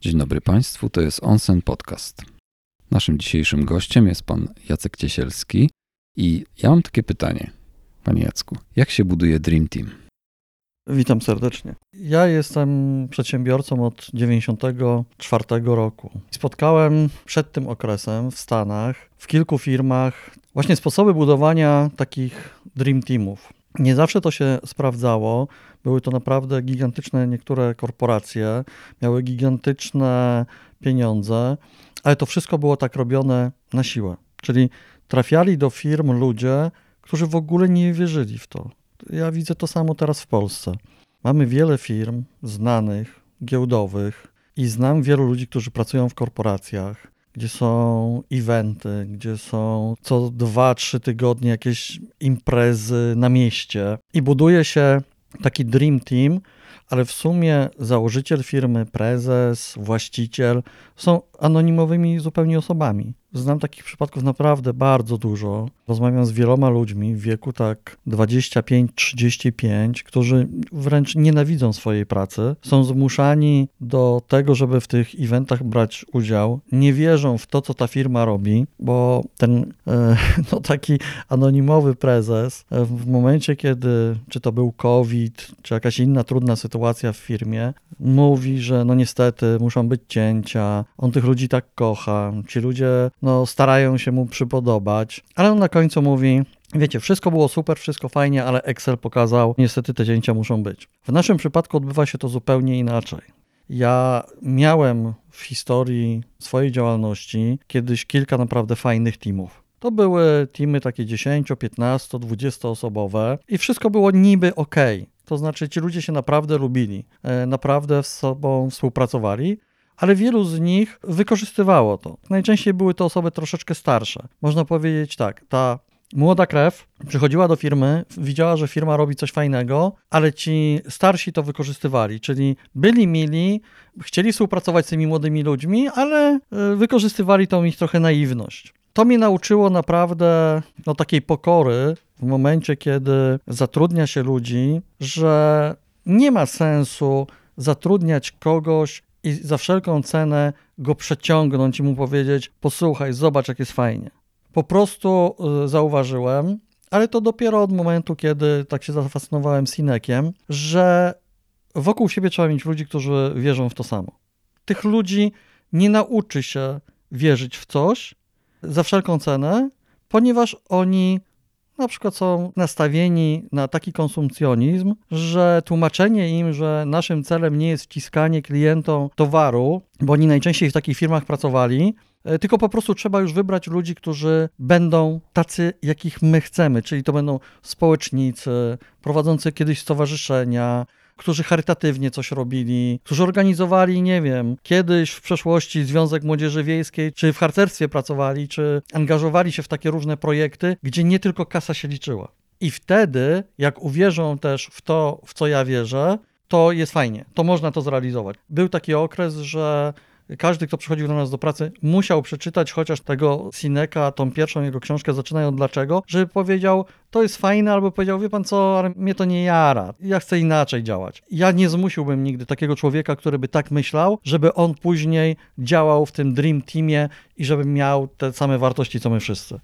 Dzień dobry Państwu, to jest Onsen Podcast. Naszym dzisiejszym gościem jest pan Jacek Ciesielski i ja mam takie pytanie, panie Jacku, jak się buduje Dream Team? Witam serdecznie. Ja jestem przedsiębiorcą od 94 roku. Spotkałem przed tym okresem w Stanach, w kilku firmach, właśnie sposoby budowania takich Dream Teamów. Nie zawsze to się sprawdzało. Były to naprawdę gigantyczne niektóre korporacje, miały gigantyczne pieniądze, ale to wszystko było tak robione na siłę. Czyli trafiali do firm ludzie, którzy w ogóle nie wierzyli w to. Ja widzę to samo teraz w Polsce. Mamy wiele firm znanych, giełdowych i znam wielu ludzi, którzy pracują w korporacjach, gdzie są eventy, gdzie są co dwa, trzy tygodnie jakieś imprezy na mieście i buduje się taki dream team, ale w sumie założyciel firmy, prezes, właściciel są anonimowymi zupełnie osobami. Znam takich przypadków naprawdę bardzo dużo. Rozmawiam z wieloma ludźmi w wieku tak 25-35, którzy wręcz nienawidzą swojej pracy, są zmuszani do tego, żeby w tych eventach brać udział, nie wierzą w to, co ta firma robi, bo ten e, no, taki anonimowy prezes e, w momencie, kiedy czy to był COVID, czy jakaś inna trudna sytuacja w firmie, mówi, że no niestety muszą być cięcia, on tych ludzi tak kocha, ci ludzie no, starają się mu przypodobać, ale on na końcu mówi, Wiecie, wszystko było super, wszystko fajnie, ale Excel pokazał, niestety te cięcia muszą być. W naszym przypadku odbywa się to zupełnie inaczej. Ja miałem w historii swojej działalności kiedyś kilka naprawdę fajnych teamów. To były teamy takie 10, 15, 20 osobowe i wszystko było niby ok. To znaczy ci ludzie się naprawdę lubili, e, naprawdę z sobą współpracowali, ale wielu z nich wykorzystywało to. Najczęściej były to osoby troszeczkę starsze. Można powiedzieć tak, ta młoda krew przychodziła do firmy, widziała, że firma robi coś fajnego, ale ci starsi to wykorzystywali, czyli byli mili, chcieli współpracować z tymi młodymi ludźmi, ale e, wykorzystywali tą ich trochę naiwność. To mnie nauczyło naprawdę no, takiej pokory w momencie, kiedy zatrudnia się ludzi, że nie ma sensu zatrudniać kogoś i za wszelką cenę go przeciągnąć i mu powiedzieć: Posłuchaj, zobacz, jak jest fajnie. Po prostu y, zauważyłem, ale to dopiero od momentu, kiedy tak się zafascynowałem Sinekiem, że wokół siebie trzeba mieć ludzi, którzy wierzą w to samo. Tych ludzi nie nauczy się wierzyć w coś za wszelką cenę, ponieważ oni na przykład są nastawieni na taki konsumpcjonizm, że tłumaczenie im, że naszym celem nie jest wciskanie klientom towaru, bo oni najczęściej w takich firmach pracowali, e, tylko po prostu trzeba już wybrać ludzi, którzy będą tacy, jakich my chcemy, czyli to będą społecznicy, prowadzący kiedyś stowarzyszenia, którzy charytatywnie coś robili, którzy organizowali, nie wiem, kiedyś w przeszłości Związek Młodzieży Wiejskiej, czy w harcerstwie pracowali, czy angażowali się w takie różne projekty, gdzie nie tylko kasa się liczyła. I wtedy, jak uwierzą też w to, w co ja wierzę, to jest fajnie, to można to zrealizować. Był taki okres, że każdy, kto przychodził do nas do pracy, musiał przeczytać chociaż tego Sineka, tą pierwszą jego książkę, zaczynają dlaczego, żeby powiedział, to jest fajne, albo powiedział, wie pan co, ale mnie to nie jara, ja chcę inaczej działać. Ja nie zmusiłbym nigdy takiego człowieka, który by tak myślał, żeby on później działał w tym Dream Teamie i żeby miał te same wartości, co my wszyscy.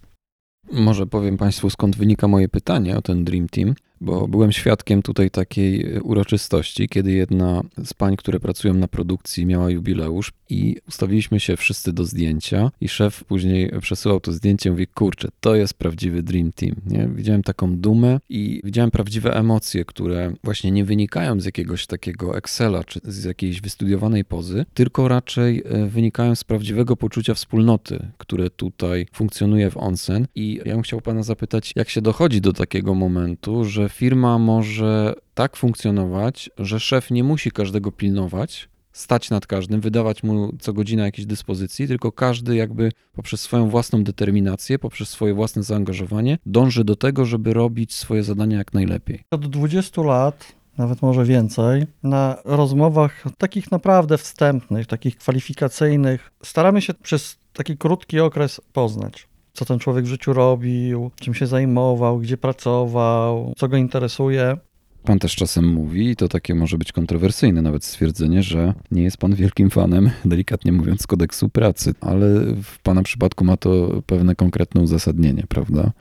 Może powiem Państwu, skąd wynika moje pytanie o ten Dream Team bo byłem świadkiem tutaj takiej e, uroczystości, kiedy jedna z pań, które pracują na produkcji, miała jubileusz i ustawiliśmy się wszyscy do zdjęcia i szef później przesyłał to zdjęcie i mówi, kurczę, to jest prawdziwy Dream Team. Nie? Widziałem taką dumę i widziałem prawdziwe emocje, które właśnie nie wynikają z jakiegoś takiego Excela czy z jakiejś wystudiowanej pozy, tylko raczej e, wynikają z prawdziwego poczucia wspólnoty, które tutaj funkcjonuje w Onsen i ja bym chciał pana zapytać, jak się dochodzi do takiego momentu, że firma może tak funkcjonować, że szef nie musi każdego pilnować, stać nad każdym, wydawać mu co godzina jakieś dyspozycji, tylko każdy jakby poprzez swoją własną determinację, poprzez swoje własne zaangażowanie dąży do tego, żeby robić swoje zadania jak najlepiej. Od 20 lat nawet może więcej, na rozmowach takich naprawdę wstępnych, takich kwalifikacyjnych, staramy się przez taki krótki okres poznać co ten człowiek w życiu robił, czym się zajmował, gdzie pracował, co go interesuje. Pan też czasem mówi, i to takie może być kontrowersyjne nawet stwierdzenie, że nie jest pan wielkim fanem, delikatnie mówiąc, kodeksu pracy, ale w pana przypadku ma to pewne konkretne uzasadnienie, prawda?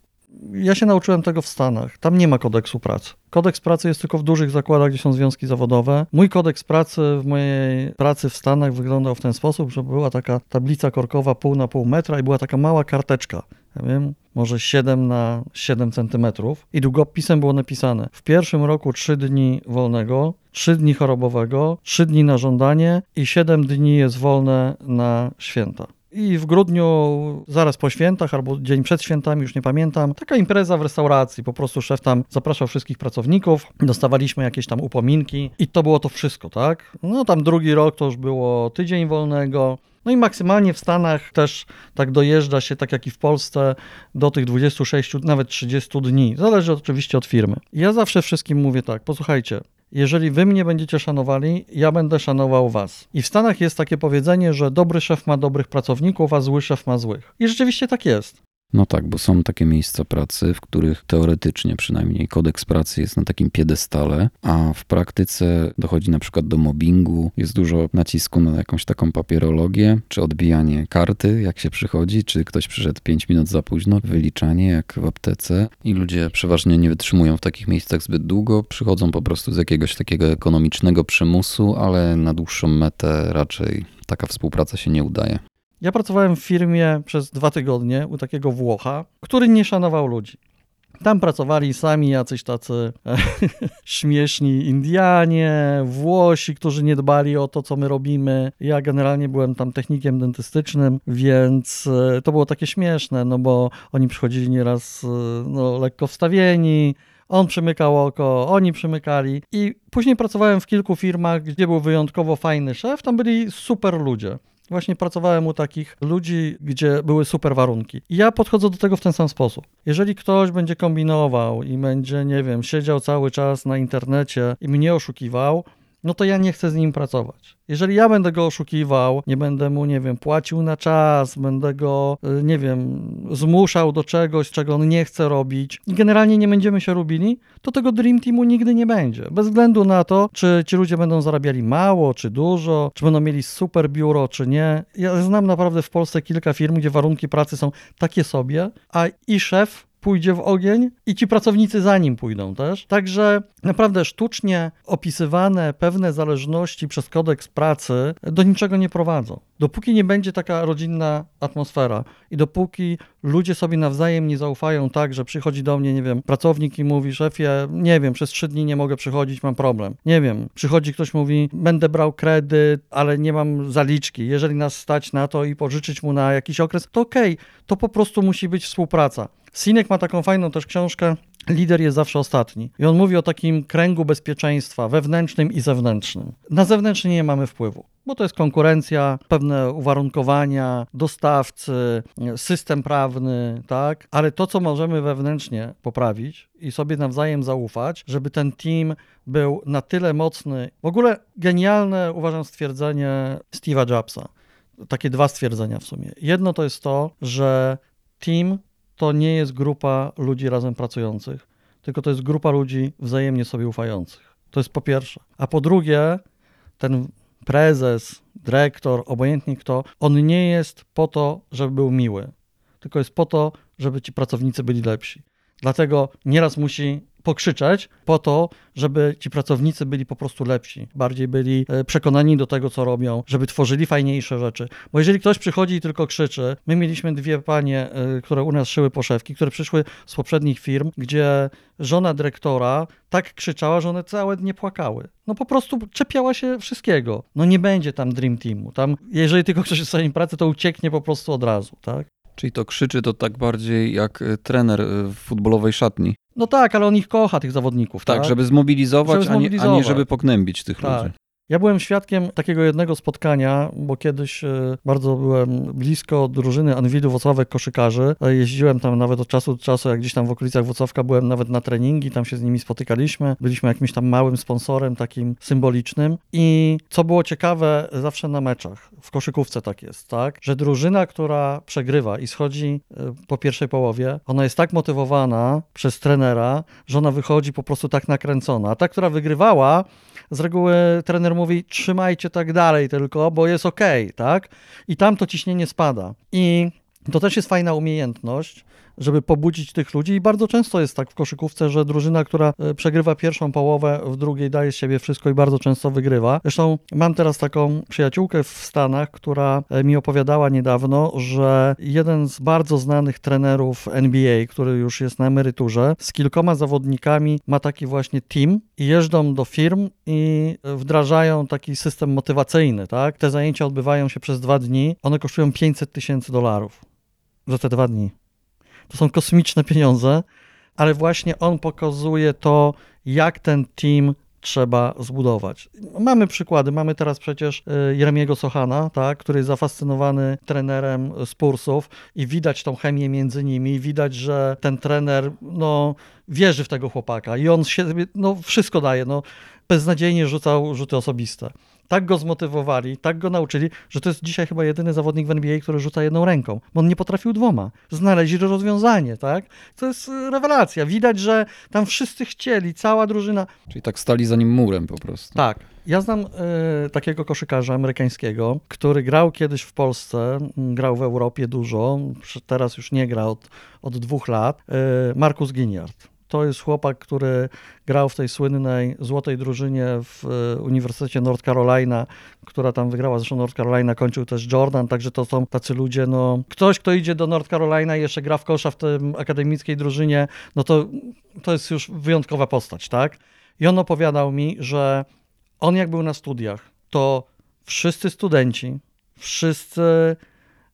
Ja się nauczyłem tego w Stanach. Tam nie ma kodeksu pracy. Kodeks pracy jest tylko w dużych zakładach, gdzie są związki zawodowe. Mój kodeks pracy w mojej pracy w Stanach wyglądał w ten sposób, że była taka tablica korkowa pół na pół metra i była taka mała karteczka. Ja wiem, może 7 na 7 centymetrów i długopisem było napisane w pierwszym roku 3 dni wolnego, 3 dni chorobowego, 3 dni na żądanie i 7 dni jest wolne na święta. I w grudniu, zaraz po świętach albo dzień przed świętami, już nie pamiętam, taka impreza w restauracji. Po prostu szef tam zapraszał wszystkich pracowników, dostawaliśmy jakieś tam upominki i to było to wszystko, tak? No tam drugi rok to już było tydzień wolnego. No i maksymalnie w Stanach też tak dojeżdża się, tak jak i w Polsce, do tych 26, nawet 30 dni. Zależy oczywiście od firmy. Ja zawsze wszystkim mówię tak, posłuchajcie, jeżeli wy mnie będziecie szanowali, ja będę szanował was. I w Stanach jest takie powiedzenie, że dobry szef ma dobrych pracowników, a zły szef ma złych. I rzeczywiście tak jest. No tak, bo są takie miejsca pracy, w których teoretycznie przynajmniej kodeks pracy jest na takim piedestale, a w praktyce dochodzi na przykład do mobbingu, jest dużo nacisku na jakąś taką papierologię, czy odbijanie karty, jak się przychodzi, czy ktoś przyszedł 5 minut za późno, wyliczanie jak w aptece i ludzie przeważnie nie wytrzymują w takich miejscach zbyt długo, przychodzą po prostu z jakiegoś takiego ekonomicznego przymusu, ale na dłuższą metę raczej taka współpraca się nie udaje. Ja pracowałem w firmie przez dwa tygodnie u takiego Włocha, który nie szanował ludzi. Tam pracowali sami jacyś tacy śmieszni Indianie, Włosi, którzy nie dbali o to, co my robimy. Ja generalnie byłem tam technikiem dentystycznym, więc e, to było takie śmieszne, no bo oni przychodzili nieraz e, no, lekko wstawieni, on przymykał oko, oni przymykali. I później pracowałem w kilku firmach, gdzie był wyjątkowo fajny szef. Tam byli super ludzie. Właśnie pracowałem u takich ludzi, gdzie były super warunki. I ja podchodzę do tego w ten sam sposób. Jeżeli ktoś będzie kombinował i będzie, nie wiem, siedział cały czas na internecie i mnie oszukiwał, no to ja nie chcę z nim pracować. Jeżeli ja będę go oszukiwał, nie będę mu, nie wiem, płacił na czas, będę go, y, nie wiem, zmuszał do czegoś, czego on nie chce robić i generalnie nie będziemy się robili, to tego Dream Teamu nigdy nie będzie. Bez względu na to, czy ci ludzie będą zarabiali mało, czy dużo, czy będą mieli super biuro, czy nie. Ja znam naprawdę w Polsce kilka firm, gdzie warunki pracy są takie sobie, a i szef pójdzie w ogień i ci pracownicy za nim pójdą też. Także naprawdę sztucznie opisywane pewne zależności przez kodeks pracy do niczego nie prowadzą. Dopóki nie będzie taka rodzinna atmosfera i dopóki ludzie sobie nawzajem nie zaufają tak, że przychodzi do mnie, nie wiem, pracownik i mówi, szefie, nie wiem, przez trzy dni nie mogę przychodzić, mam problem. Nie wiem, przychodzi ktoś, mówi, będę brał kredyt, ale nie mam zaliczki. Jeżeli nas stać na to i pożyczyć mu na jakiś okres, to okej, okay, to po prostu musi być współpraca. Sinek ma taką fajną też książkę Lider jest zawsze ostatni. I on mówi o takim kręgu bezpieczeństwa wewnętrznym i zewnętrznym. Na zewnętrzny nie mamy wpływu, bo to jest konkurencja, pewne uwarunkowania, dostawcy, system prawny, tak? Ale to, co możemy wewnętrznie poprawić i sobie nawzajem zaufać, żeby ten team był na tyle mocny. W ogóle genialne uważam stwierdzenie Steve'a Jobsa. Takie dwa stwierdzenia w sumie. Jedno to jest to, że team to nie jest grupa ludzi razem pracujących, tylko to jest grupa ludzi wzajemnie sobie ufających. To jest po pierwsze. A po drugie, ten prezes, dyrektor, obojętnie kto, on nie jest po to, żeby był miły, tylko jest po to, żeby ci pracownicy byli lepsi. Dlatego nieraz musi pokrzyczeć po to, żeby ci pracownicy byli po prostu lepsi, bardziej byli e, przekonani do tego, co robią, żeby tworzyli fajniejsze rzeczy. Bo jeżeli ktoś przychodzi i tylko krzyczy, my mieliśmy dwie panie, e, które u nas szyły poszewki, które przyszły z poprzednich firm, gdzie żona dyrektora tak krzyczała, że one całe dnie płakały. No po prostu czepiała się wszystkiego. No nie będzie tam Dream Teamu. Tam, jeżeli tylko ktoś jest w swojej pracy, to ucieknie po prostu od razu, tak? Czyli to krzyczy to tak bardziej jak e, trener w futbolowej szatni. No tak, ale on ich kocha, tych zawodników. Tak, tak? żeby zmobilizować, żeby zmobilizować. A, nie, a nie żeby pognębić tych tak. ludzi. Ja byłem świadkiem takiego jednego spotkania, bo kiedyś e, bardzo byłem blisko drużyny Anwidu Włocławek koszykarzy. E, Jeździłem tam nawet od czasu do czasu, jak gdzieś tam w okolicach Włocławka byłem nawet na treningi, tam się z nimi spotykaliśmy. Byliśmy jakimś tam małym sponsorem takim symbolicznym i co było ciekawe zawsze na meczach, w koszykówce tak jest, tak, że drużyna, która przegrywa i schodzi e, po pierwszej połowie, ona jest tak motywowana przez trenera, że ona wychodzi po prostu tak nakręcona. A ta, która wygrywała, z reguły trener mówi, trzymajcie tak dalej tylko, bo jest ok, tak? I tam to ciśnienie spada. I to też jest fajna umiejętność, żeby pobudzić tych ludzi i bardzo często jest tak w koszykówce, że drużyna, która e, przegrywa pierwszą połowę, w drugiej daje z siebie wszystko i bardzo często wygrywa. Zresztą mam teraz taką przyjaciółkę w Stanach, która e, mi opowiadała niedawno, że jeden z bardzo znanych trenerów NBA, który już jest na emeryturze, z kilkoma zawodnikami ma taki właśnie team i jeżdżą do firm i e, wdrażają taki system motywacyjny, tak? Te zajęcia odbywają się przez dwa dni, one kosztują 500 tysięcy dolarów za te dwa dni. To są kosmiczne pieniądze, ale właśnie on pokazuje to, jak ten team trzeba zbudować. Mamy przykłady. Mamy teraz przecież y, Jeremiego Sochana, tak, który jest zafascynowany trenerem Spursów i widać tą chemię między nimi. Widać, że ten trener no, wierzy w tego chłopaka i on się, no, wszystko daje. No, beznadziejnie rzucał rzuty osobiste tak go zmotywowali, tak go nauczyli, że to jest dzisiaj chyba jedyny zawodnik w NBA, który rzuca jedną ręką, bo on nie potrafił dwoma. Znaleźli rozwiązanie, tak? To jest y, rewelacja. Widać, że tam wszyscy chcieli, cała drużyna. Czyli tak stali za nim murem po prostu. Tak. Ja znam y, takiego koszykarza amerykańskiego, który grał kiedyś w Polsce, grał w Europie dużo, teraz już nie gra od, od dwóch lat, y, Markus Giniard. To jest chłopak, który grał w tej słynnej złotej drużynie w e, Uniwersytecie North Carolina, która tam wygrała. Zresztą North Carolina kończył też Jordan, także to są tacy ludzie, no ktoś, kto idzie do North Carolina i jeszcze gra w kosza w tej akademickiej drużynie, no to, to jest już wyjątkowa postać, tak? I on opowiadał mi, że on jak był na studiach, to wszyscy studenci, wszyscy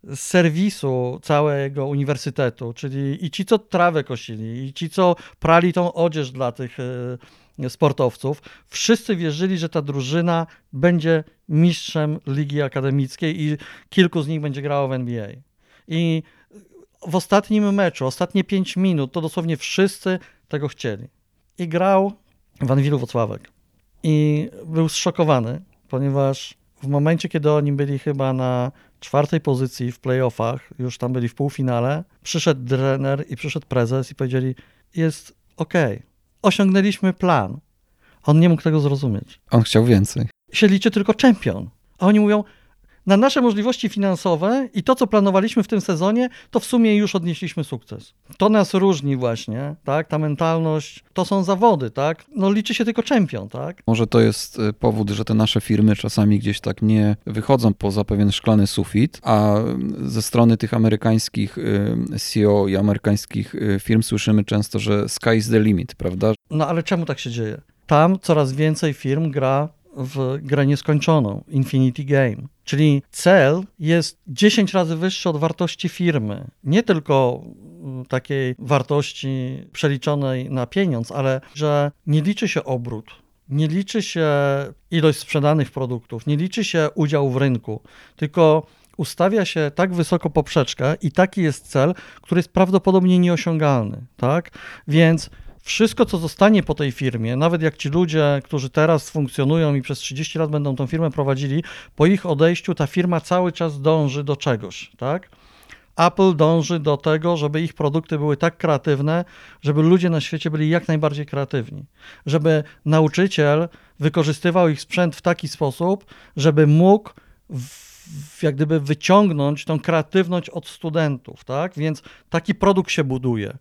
z serwisu całego uniwersytetu, czyli i ci, co trawę kosili, i ci, co prali tą odzież dla tych e, sportowców, wszyscy wierzyli, że ta drużyna będzie mistrzem ligi akademickiej i kilku z nich będzie grało w NBA. I w ostatnim meczu, ostatnie 5 minut, to dosłownie wszyscy tego chcieli. I grał w Anwilu Wocławek. I był zszokowany, ponieważ w momencie, kiedy oni byli chyba na czwartej pozycji w playoffach, już tam byli w półfinale, przyszedł trener i przyszedł prezes i powiedzieli, jest ok, osiągnęliśmy plan. On nie mógł tego zrozumieć. On chciał więcej. Się liczy tylko czempion. A oni mówią, na nasze możliwości finansowe i to, co planowaliśmy w tym sezonie, to w sumie już odnieśliśmy sukces. To nas różni właśnie, tak? Ta mentalność, to są zawody, tak? No liczy się tylko czempion, tak? Może to jest y, powód, że te nasze firmy czasami gdzieś tak nie wychodzą poza pewien szklany sufit, a ze strony tych amerykańskich y, CEO i amerykańskich y, firm słyszymy często, że sky is the limit, prawda? No ale czemu tak się dzieje? Tam coraz więcej firm gra w grę nieskończoną, Infinity Game. Czyli cel jest 10 razy wyższy od wartości firmy. Nie tylko mm, takiej wartości przeliczonej na pieniądz, ale że nie liczy się obrót, nie liczy się ilość sprzedanych produktów, nie liczy się udział w rynku, tylko ustawia się tak wysoko poprzeczkę i taki jest cel, który jest prawdopodobnie nieosiągalny, tak? Więc wszystko, co zostanie po tej firmie, nawet jak ci ludzie, którzy teraz funkcjonują i przez 30 lat będą tą firmę prowadzili, po ich odejściu ta firma cały czas dąży do czegoś, tak? Apple dąży do tego, żeby ich produkty były tak kreatywne, żeby ludzie na świecie byli jak najbardziej kreatywni. Żeby nauczyciel wykorzystywał ich sprzęt w taki sposób, żeby mógł w, jak gdyby wyciągnąć tą kreatywność od studentów, tak? Więc taki produkt się buduje.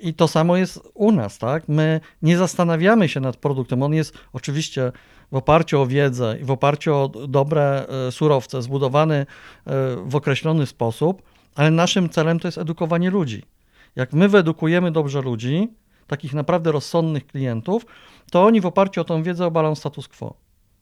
I to samo jest u nas, tak? My nie zastanawiamy się nad produktem. On jest oczywiście w oparciu o wiedzę i w oparciu o dobre e, surowce, zbudowany e, w określony sposób, ale naszym celem to jest edukowanie ludzi. Jak my wyedukujemy dobrze ludzi, takich naprawdę rozsądnych klientów, to oni w oparciu o tą wiedzę obalą status quo.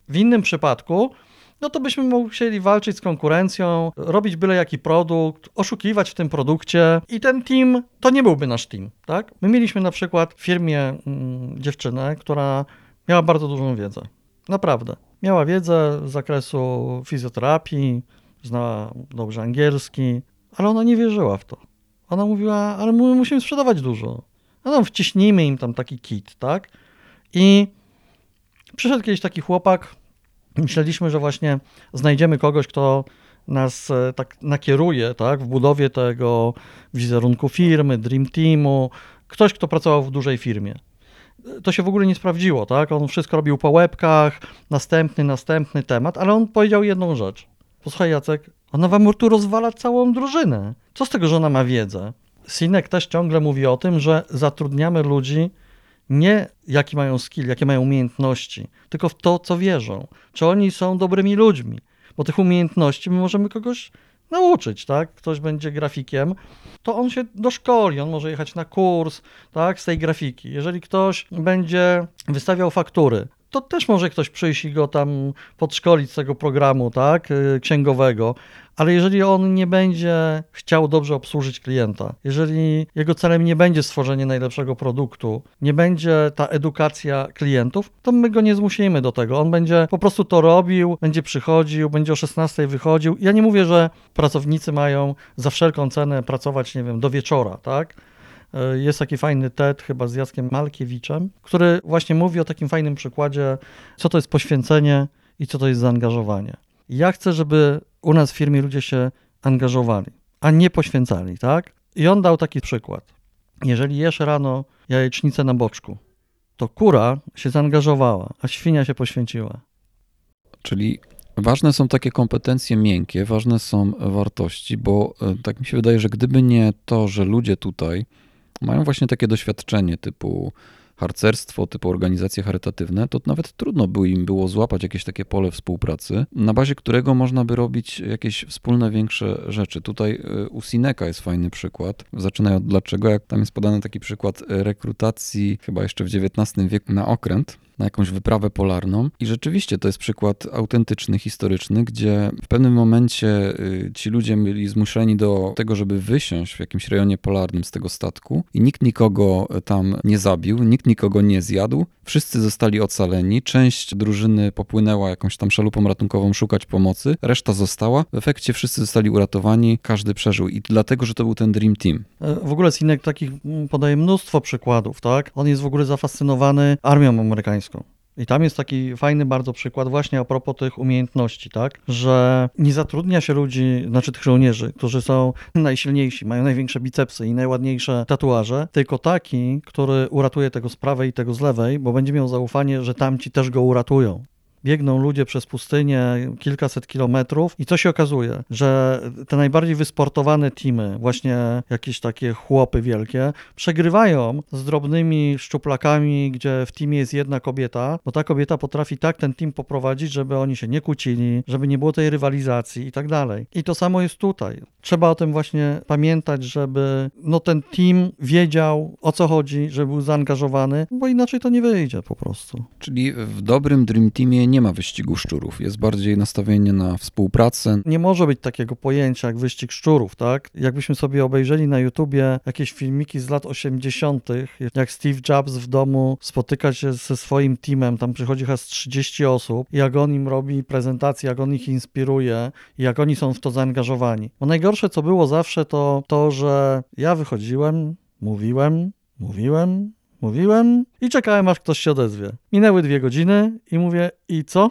W innym przypadku no to byśmy musieli walczyć z konkurencją, robić byle jaki produkt, oszukiwać w tym produkcie i ten team to nie byłby nasz team, tak? My mieliśmy na przykład w firmie mm, dziewczynę, która miała bardzo dużą wiedzę. Naprawdę. Miała wiedzę z zakresu fizjoterapii, znała dobrze angielski, ale ona nie wierzyła w to. Ona mówiła, ale my musimy sprzedawać dużo. No tam wciśnijmy im tam taki kit, tak? I przyszedł kiedyś taki chłopak, myśleliśmy, że właśnie znajdziemy kogoś, kto nas e, tak nakieruje, tak, w budowie tego wizerunku firmy, Dream Teamu, ktoś, kto pracował w dużej firmie. To się w ogóle nie sprawdziło, tak? On wszystko robił po łebkach, następny, następny temat, ale on powiedział jedną rzecz. Posłuchaj Jacek, ona wam tu rozwala całą drużynę. Co z tego, że ona ma wiedzę? Sinek też ciągle mówi o tym, że zatrudniamy ludzi nie jaki mają skill, jakie mają umiejętności, tylko w to, co wierzą. Czy oni są dobrymi ludźmi? Bo tych umiejętności my możemy kogoś nauczyć, tak? Ktoś będzie grafikiem, to on się doszkoli, on może jechać na kurs, tak, z tej grafiki. Jeżeli ktoś będzie wystawiał faktury, to też może ktoś przyjść i go tam podszkolić z tego programu, tak, y, księgowego, ale jeżeli on nie będzie chciał dobrze obsłużyć klienta, jeżeli jego celem nie będzie stworzenie najlepszego produktu, nie będzie ta edukacja klientów, to my go nie zmusimy do tego. On będzie po prostu to robił, będzie przychodził, będzie o 16 wychodził. Ja nie mówię, że pracownicy mają za wszelką cenę pracować, nie wiem, do wieczora, tak? E, jest taki fajny TED chyba z Jackiem Malkiewiczem, który właśnie mówi o takim fajnym przykładzie, co to jest poświęcenie i co to jest zaangażowanie. Ja chcę, żeby u nas w firmie ludzie się angażowali, a nie poświęcali, tak? I on dał taki przykład. Jeżeli jesz rano jajecznicę na boczku, to kura się zaangażowała, a świnia się poświęciła. Czyli ważne są takie kompetencje miękkie, ważne są wartości, bo e, tak mi się wydaje, że gdyby nie to, że ludzie tutaj mają właśnie takie doświadczenie typu harcerstwo, typu organizacje charytatywne, to nawet trudno by im było złapać jakieś takie pole współpracy, na bazie którego można by robić jakieś wspólne większe rzeczy. Tutaj y, u Sineka jest fajny przykład. Zaczynają od dlaczego, jak tam jest podany taki przykład rekrutacji chyba jeszcze w XIX wieku na okręt, na jakąś wyprawę polarną. I rzeczywiście to jest przykład autentyczny, historyczny, gdzie w pewnym momencie y, ci ludzie byli zmuszeni do tego, żeby wysiąść w jakimś rejonie polarnym z tego statku i nikt nikogo tam nie zabił, nikt nikogo nie zjadł. Wszyscy zostali ocaleni, część drużyny popłynęła jakąś tam szalupą ratunkową szukać pomocy, reszta została. W efekcie wszyscy zostali uratowani, każdy przeżył i dlatego, że to był ten Dream Team. E, w ogóle Sinek takich podaje mnóstwo przykładów, tak? On jest w ogóle zafascynowany armią amerykańską. I tam jest taki fajny bardzo przykład właśnie a propos tych umiejętności, tak? Że nie zatrudnia się ludzi, znaczy tych żołnierzy, którzy są najsilniejsi, mają największe bicepsy i najładniejsze tatuaże, tylko taki, który uratuje tego z prawej i tego z lewej, bo będzie miał zaufanie, że tamci też go uratują biegną ludzie przez pustynię kilkaset kilometrów i co się okazuje, że te najbardziej wysportowane teamy, właśnie jakieś takie chłopy wielkie, przegrywają z drobnymi szczuplakami, gdzie w teamie jest jedna kobieta, bo ta kobieta potrafi tak ten team poprowadzić, żeby oni się nie kłócili, żeby nie było tej rywalizacji i tak dalej. I to samo jest tutaj. Trzeba o tym właśnie pamiętać, żeby no, ten team wiedział o co chodzi, żeby był zaangażowany, bo inaczej to nie wyjdzie po prostu. Czyli w dobrym Dream Teamie nie ma wyścigu szczurów, jest bardziej nastawienie na współpracę. Nie może być takiego pojęcia jak wyścig szczurów, tak? Jakbyśmy sobie obejrzeli na YouTubie jakieś filmiki z lat 80., jak Steve Jobs w domu spotyka się ze swoim teamem, tam przychodzi chyba z 30 osób, jak on im robi prezentację, jak on ich inspiruje, jak oni są w to zaangażowani. Bo najgorsze, co było zawsze, to to, że ja wychodziłem, mówiłem, mówiłem, Mówiłem i czekałem, aż ktoś się odezwie. Minęły dwie godziny i mówię, i co?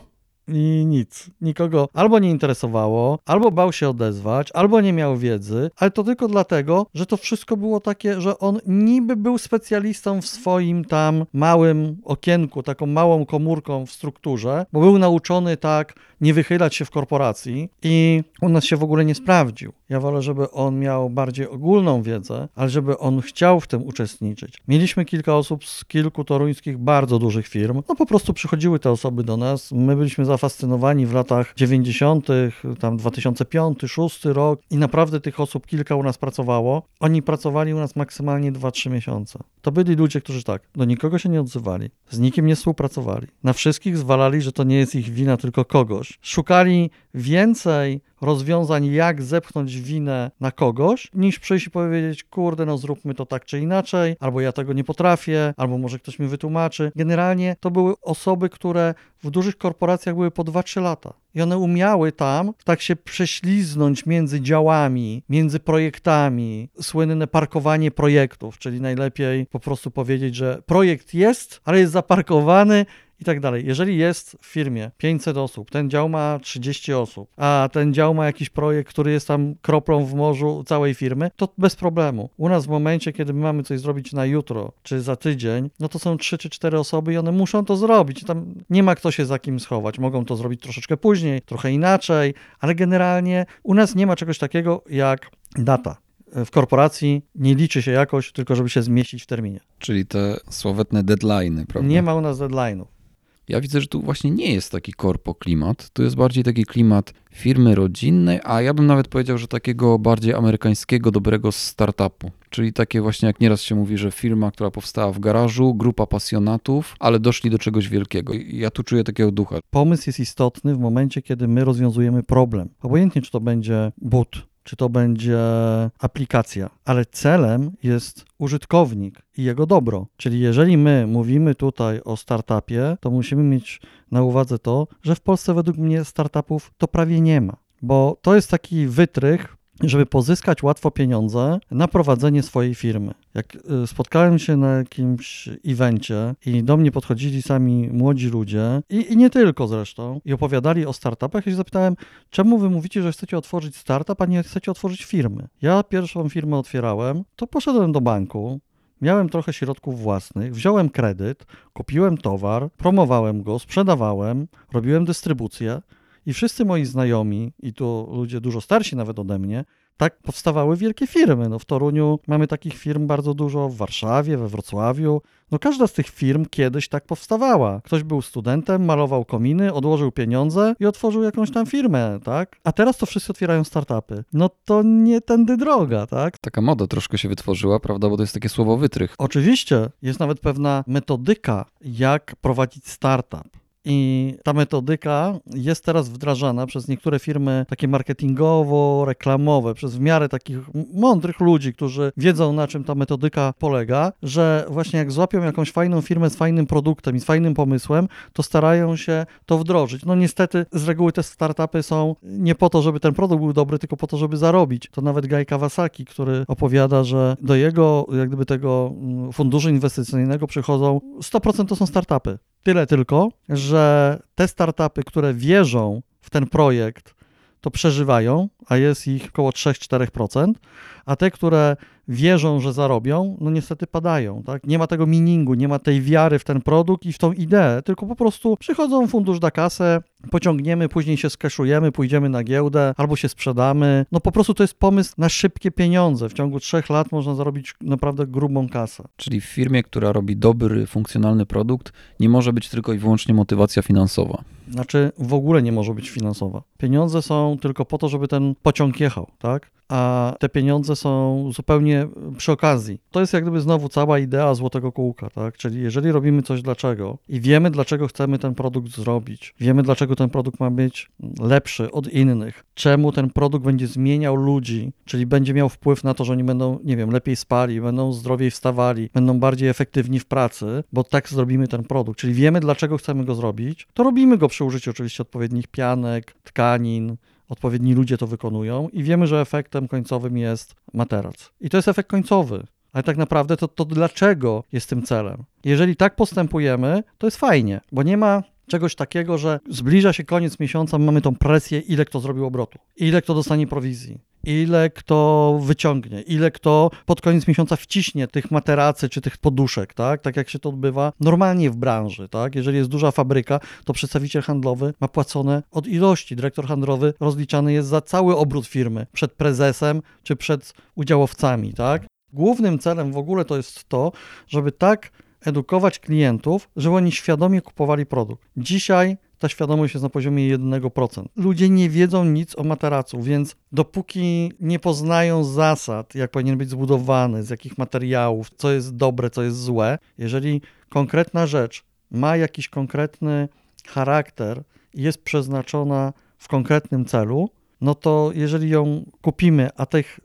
i nic. Nikogo albo nie interesowało, albo bał się odezwać, albo nie miał wiedzy, ale to tylko dlatego, że to wszystko było takie, że on niby był specjalistą w swoim tam małym okienku, taką małą komórką w strukturze, bo był nauczony tak nie wychylać się w korporacji i u nas się w ogóle nie sprawdził. Ja wolę, żeby on miał bardziej ogólną wiedzę, ale żeby on chciał w tym uczestniczyć. Mieliśmy kilka osób z kilku toruńskich bardzo dużych firm. No po prostu przychodziły te osoby do nas. My byliśmy zafascynowani w latach 90., tam 2005, 2006 rok i naprawdę tych osób kilka u nas pracowało. Oni pracowali u nas maksymalnie 2-3 miesiące. To byli ludzie, którzy tak, do nikogo się nie odzywali, z nikim nie współpracowali. Na wszystkich zwalali, że to nie jest ich wina, tylko kogoś szukali więcej rozwiązań, jak zepchnąć winę na kogoś, niż przyjść i powiedzieć, kurde, no zróbmy to tak czy inaczej, albo ja tego nie potrafię, albo może ktoś mi wytłumaczy. Generalnie to były osoby, które w dużych korporacjach były po 2-3 lata. I one umiały tam tak się prześliznąć między działami, między projektami, słynne parkowanie projektów, czyli najlepiej po prostu powiedzieć, że projekt jest, ale jest zaparkowany i tak dalej. Jeżeli jest w firmie 500 osób, ten dział ma 30 osób, a ten dział ma jakiś projekt, który jest tam kroplą w morzu całej firmy, to bez problemu. U nas w momencie, kiedy my mamy coś zrobić na jutro, czy za tydzień, no to są 3 czy 4 osoby i one muszą to zrobić. Tam nie ma kto się za kim schować. Mogą to zrobić troszeczkę później, trochę inaczej, ale generalnie u nas nie ma czegoś takiego jak data w korporacji nie liczy się jakoś, tylko żeby się zmieścić w terminie. Czyli te słowetne deadlines, prawda? Nie ma u nas deadline'ów. Ja widzę, że tu właśnie nie jest taki korpo klimat, tu jest bardziej taki klimat firmy rodzinnej, a ja bym nawet powiedział, że takiego bardziej amerykańskiego, dobrego startupu. Czyli takie właśnie jak nieraz się mówi, że firma, która powstała w garażu, grupa pasjonatów, ale doszli do czegoś wielkiego. Ja tu czuję takiego ducha. Pomysł jest istotny w momencie, kiedy my rozwiązujemy problem. Obojętnie, czy to będzie but, czy to będzie aplikacja, ale celem jest użytkownik i jego dobro. Czyli jeżeli my mówimy tutaj o startupie, to musimy mieć na uwadze to, że w Polsce według mnie startupów to prawie nie ma. Bo to jest taki wytrych, żeby pozyskać łatwo pieniądze na prowadzenie swojej firmy. Jak y, spotkałem się na jakimś evencie i do mnie podchodzili sami młodzi ludzie, i, i nie tylko zresztą, i opowiadali o startupach, i zapytałem, czemu wy mówicie, że chcecie otworzyć startup, a nie chcecie otworzyć firmy? Ja pierwszą firmę otwierałem, to poszedłem do banku, Miałem trochę środków własnych, wziąłem kredyt, kupiłem towar, promowałem go, sprzedawałem, robiłem dystrybucję i wszyscy moi znajomi, i tu ludzie dużo starsi nawet ode mnie, tak powstawały wielkie firmy. No w Toruniu mamy takich firm bardzo dużo, w Warszawie, we Wrocławiu. No każda z tych firm kiedyś tak powstawała. Ktoś był studentem, malował kominy, odłożył pieniądze i otworzył jakąś tam firmę, tak? A teraz to wszyscy otwierają startupy. No to nie tędy droga, tak? Taka moda troszkę się wytworzyła, prawda? Bo to jest takie słowo wytrych. Oczywiście jest nawet pewna metodyka, jak prowadzić startup. I ta metodyka jest teraz wdrażana przez niektóre firmy takie marketingowo-reklamowe, przez w miarę takich mądrych ludzi, którzy wiedzą na czym ta metodyka polega, że właśnie jak złapią jakąś fajną firmę z fajnym produktem i z fajnym pomysłem, to starają się to wdrożyć. No niestety z reguły te startupy są nie po to, żeby ten produkt był dobry, tylko po to, żeby zarobić. To nawet Guy Kawasaki, który opowiada, że do jego, jak gdyby tego mm, funduszu inwestycyjnego przychodzą 100% to są startupy. Tyle tylko, że te startupy, które wierzą w ten projekt, to przeżywają, a jest ich około 3-4%, a te, które wierzą, że zarobią, no niestety padają. Tak? Nie ma tego meaningu, nie ma tej wiary w ten produkt i w tą ideę, tylko po prostu przychodzą, fundusz da kasę, pociągniemy, później się skeszujemy, pójdziemy na giełdę albo się sprzedamy. No po prostu to jest pomysł na szybkie pieniądze. W ciągu trzech lat można zarobić naprawdę grubą kasę. Czyli w firmie, która robi dobry, funkcjonalny produkt, nie może być tylko i wyłącznie motywacja finansowa. Znaczy w ogóle nie może być finansowa. Pieniądze są tylko po to, żeby ten pociąg jechał, tak? A te pieniądze są zupełnie przy okazji. To jest jak gdyby znowu cała idea złotego kółka, tak? Czyli jeżeli robimy coś dlaczego i wiemy, dlaczego chcemy ten produkt zrobić, wiemy, dlaczego ten produkt ma być lepszy od innych, czemu ten produkt będzie zmieniał ludzi, czyli będzie miał wpływ na to, że oni będą, nie wiem, lepiej spali, będą zdrowiej wstawali, będą bardziej efektywni w pracy, bo tak zrobimy ten produkt. Czyli wiemy, dlaczego chcemy go zrobić, to robimy go przy użyciu oczywiście odpowiednich pianek, tkanin, odpowiedni ludzie to wykonują i wiemy, że efektem końcowym jest materac. I to jest efekt końcowy. Ale tak naprawdę to, to dlaczego jest tym celem? Jeżeli tak postępujemy, to jest fajnie, bo nie ma czegoś takiego, że zbliża się koniec miesiąca, mamy tą presję, ile kto zrobił obrotu, ile kto dostanie prowizji, ile kto wyciągnie, ile kto pod koniec miesiąca wciśnie tych materacy czy tych poduszek, tak? Tak jak się to odbywa normalnie w branży, tak? Jeżeli jest duża fabryka, to przedstawiciel handlowy ma płacone od ilości. Dyrektor handlowy rozliczany jest za cały obrót firmy przed prezesem czy przed udziałowcami, tak? Głównym celem w ogóle to jest to, żeby tak edukować klientów, żeby oni świadomie kupowali produkt. Dzisiaj ta świadomość jest na poziomie 1%. Ludzie nie wiedzą nic o materacu, więc dopóki nie poznają zasad, jak powinien być zbudowany, z jakich materiałów, co jest dobre, co jest złe, jeżeli konkretna rzecz ma jakiś konkretny charakter i jest przeznaczona w konkretnym celu, no to jeżeli ją kupimy, a tych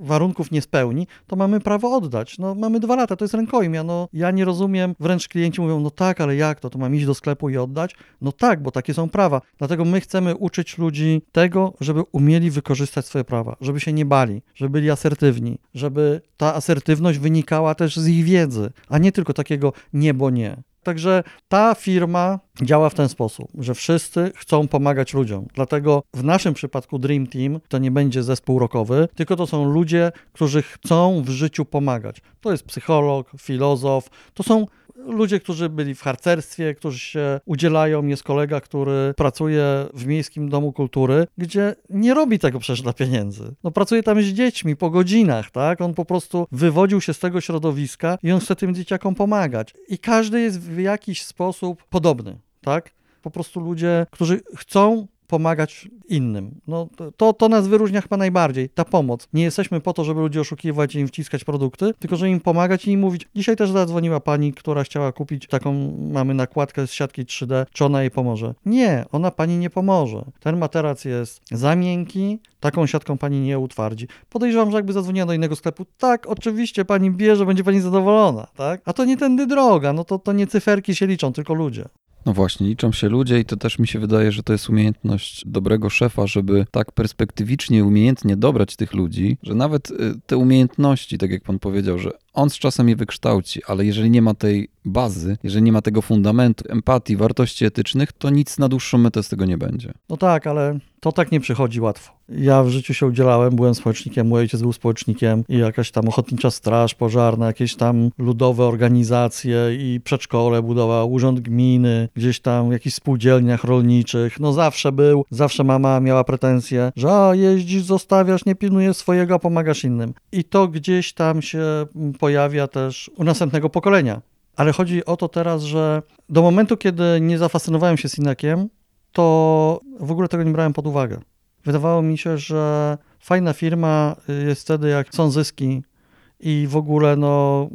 warunków nie spełni, to mamy prawo oddać. No mamy dwa lata, to jest rękojmia. No ja nie rozumiem, wręcz klienci mówią, no tak, ale jak to, to mam iść do sklepu i oddać? No tak, bo takie są prawa. Dlatego my chcemy uczyć ludzi tego, żeby umieli wykorzystać swoje prawa, żeby się nie bali, żeby byli asertywni, żeby ta asertywność wynikała też z ich wiedzy, a nie tylko takiego nie, bo nie. Także ta firma działa w ten sposób, że wszyscy chcą pomagać ludziom. Dlatego w naszym przypadku Dream Team to nie będzie zespół rokowy, tylko to są ludzie, którzy chcą w życiu pomagać. To jest psycholog, filozof, to są ludzie, którzy byli w harcerstwie, którzy się udzielają. Jest kolega, który pracuje w Miejskim Domu Kultury, gdzie nie robi tego przecież dla pieniędzy. No pracuje tam z dziećmi po godzinach, tak? On po prostu wywodził się z tego środowiska i on chce tym dzieciakom pomagać. I każdy jest w jakiś sposób podobny, tak? Po prostu ludzie, którzy chcą pomagać innym. No, to, to nas wyróżnia chyba najbardziej, ta pomoc. Nie jesteśmy po to, żeby ludzi oszukiwać i im wciskać produkty, tylko żeby im pomagać i im mówić. Dzisiaj też zadzwoniła pani, która chciała kupić taką, mamy nakładkę z siatki 3D, czy ona jej pomoże. Nie, ona pani nie pomoże. Ten materac jest za miękki, taką siatką pani nie utwardzi. Podejrzewam, że jakby zadzwoniła do innego sklepu, tak, oczywiście pani bierze, będzie pani zadowolona, tak? A to nie tędy droga, no to, to nie cyferki się liczą, tylko ludzie. No właśnie, liczą się ludzie i to też mi się wydaje, że to jest umiejętność dobrego szefa, żeby tak perspektywicznie, umiejętnie dobrać tych ludzi, że nawet y, te umiejętności, tak jak pan powiedział, że on z czasem je wykształci, ale jeżeli nie ma tej bazy, jeżeli nie ma tego fundamentu, empatii, wartości etycznych, to nic na dłuższą metę z tego nie będzie. No tak, ale to tak nie przychodzi łatwo. Ja w życiu się udzielałem, byłem społecznikiem, mój ojciec był społecznikiem i jakaś tam ochotnicza straż pożarna, jakieś tam ludowe organizacje i przedszkole budował, urząd gminy, gdzieś tam w jakichś spółdzielniach rolniczych. No zawsze był, zawsze mama miała pretensje, że jeździsz, zostawiasz, nie pilnujesz swojego, pomagasz innym. I to gdzieś tam się pojawia też u następnego pokolenia. Ale chodzi o to teraz, że do momentu, kiedy nie zafascynowałem się Sinakiem, to w ogóle tego nie brałem pod uwagę. Wydawało mi się, że fajna firma jest wtedy, jak są zyski i w ogóle no,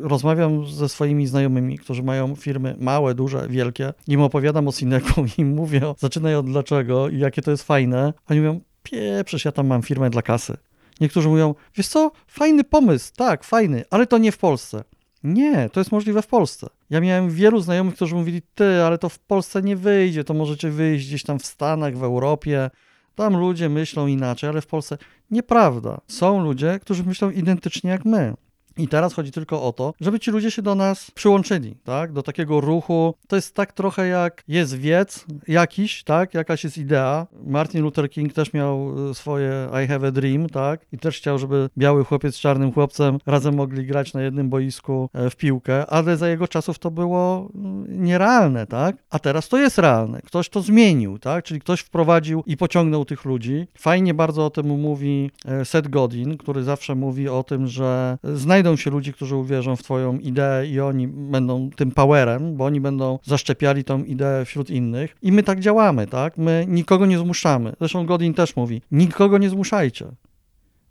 rozmawiam ze swoimi znajomymi, którzy mają firmy małe, duże, wielkie, im opowiadam o Sineku i im mówię, zaczynaj od dlaczego i jakie to jest fajne. Oni mówią, pieprzysz, ja tam mam firmę dla kasy. Niektórzy mówią, wiesz co, fajny pomysł, tak, fajny, ale to nie w Polsce. Nie, to jest możliwe w Polsce. Ja miałem wielu znajomych, którzy mówili, ty, ale to w Polsce nie wyjdzie, to możecie wyjść gdzieś tam w Stanach, w Europie. Tam ludzie myślą inaczej, ale w Polsce nieprawda. Są ludzie, którzy myślą identycznie jak my. I teraz chodzi tylko o to, żeby ci ludzie się do nas przyłączyli, tak? Do takiego ruchu. To jest tak trochę jak jest wiec jakiś, tak? Jakaś jest idea. Martin Luther King też miał y, swoje I have a dream, tak? I też chciał, żeby biały chłopiec z czarnym chłopcem razem mogli grać na jednym boisku e, w piłkę, ale za jego czasów to było mm, nierealne, tak? A teraz to jest realne. Ktoś to zmienił, tak? Czyli ktoś wprowadził i pociągnął tych ludzi. Fajnie bardzo o tym mówi e, Seth Godin, który zawsze mówi o tym, że znajdą znajdą się ludzie, którzy uwierzą w Twoją ideę i oni będą tym powerem, bo oni będą zaszczepiali tą ideę wśród innych. I my tak działamy, tak? My nikogo nie zmuszamy. Zresztą Godin też mówi: nikogo nie zmuszajcie.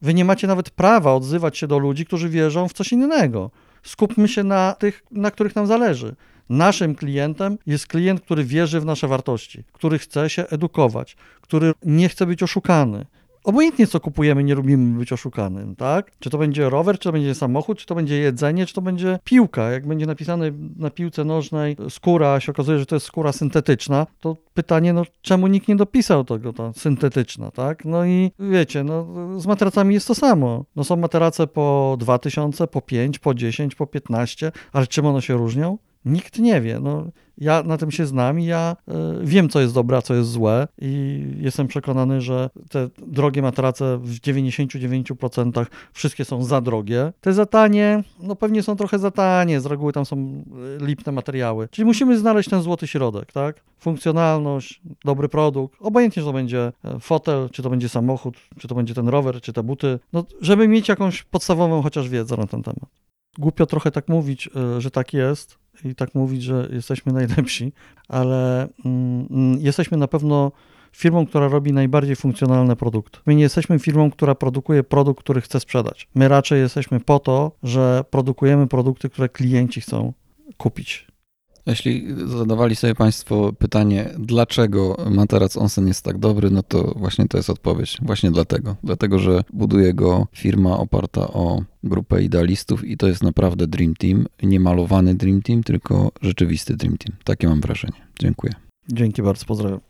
Wy nie macie nawet prawa odzywać się do ludzi, którzy wierzą w coś innego. Skupmy się na tych, na których nam zależy. Naszym klientem jest klient, który wierzy w nasze wartości, który chce się edukować, który nie chce być oszukany, Obojętnie co kupujemy, nie lubimy być oszukanym, tak? Czy to będzie rower, czy to będzie samochód, czy to będzie jedzenie, czy to będzie piłka. Jak będzie napisane na piłce nożnej skóra, a się okazuje, że to jest skóra syntetyczna, to pytanie, no czemu nikt nie dopisał tego, ta syntetyczna, tak? No i wiecie, no z materacami jest to samo. No są materace po 2000, po 5, po 10, po 15, ale czym one się różnią? Nikt nie wie. No, ja na tym się znam i ja y, wiem, co jest dobre, a co jest złe i jestem przekonany, że te drogie matrace w 99% wszystkie są za drogie. Te za tanie, no pewnie są trochę za tanie, z reguły tam są e, lipne materiały. Czyli musimy znaleźć ten złoty środek, tak? Funkcjonalność, dobry produkt, obojętnie, czy to będzie e, fotel, czy to będzie samochód, czy to będzie ten rower, czy te buty, no żeby mieć jakąś podstawową chociaż wiedzę na ten temat. Głupio trochę tak mówić, że tak jest, i tak mówić, że jesteśmy najlepsi, ale mm, mm, jesteśmy na pewno firmą, która robi najbardziej funkcjonalne produkty. My nie jesteśmy firmą, która produkuje produkt, który chce sprzedać. My raczej jesteśmy po to, że produkujemy produkty, które klienci chcą kupić. Jeśli zadawali sobie Państwo pytanie, dlaczego materac Onsen jest tak dobry, no to właśnie to jest odpowiedź. Właśnie dlatego. Dlatego, że buduje go firma oparta o grupę idealistów i to jest naprawdę Dream Team. Nie malowany Dream Team, tylko rzeczywisty Dream Team. Takie mam wrażenie. Dziękuję. Dzięki bardzo, pozdrawiam.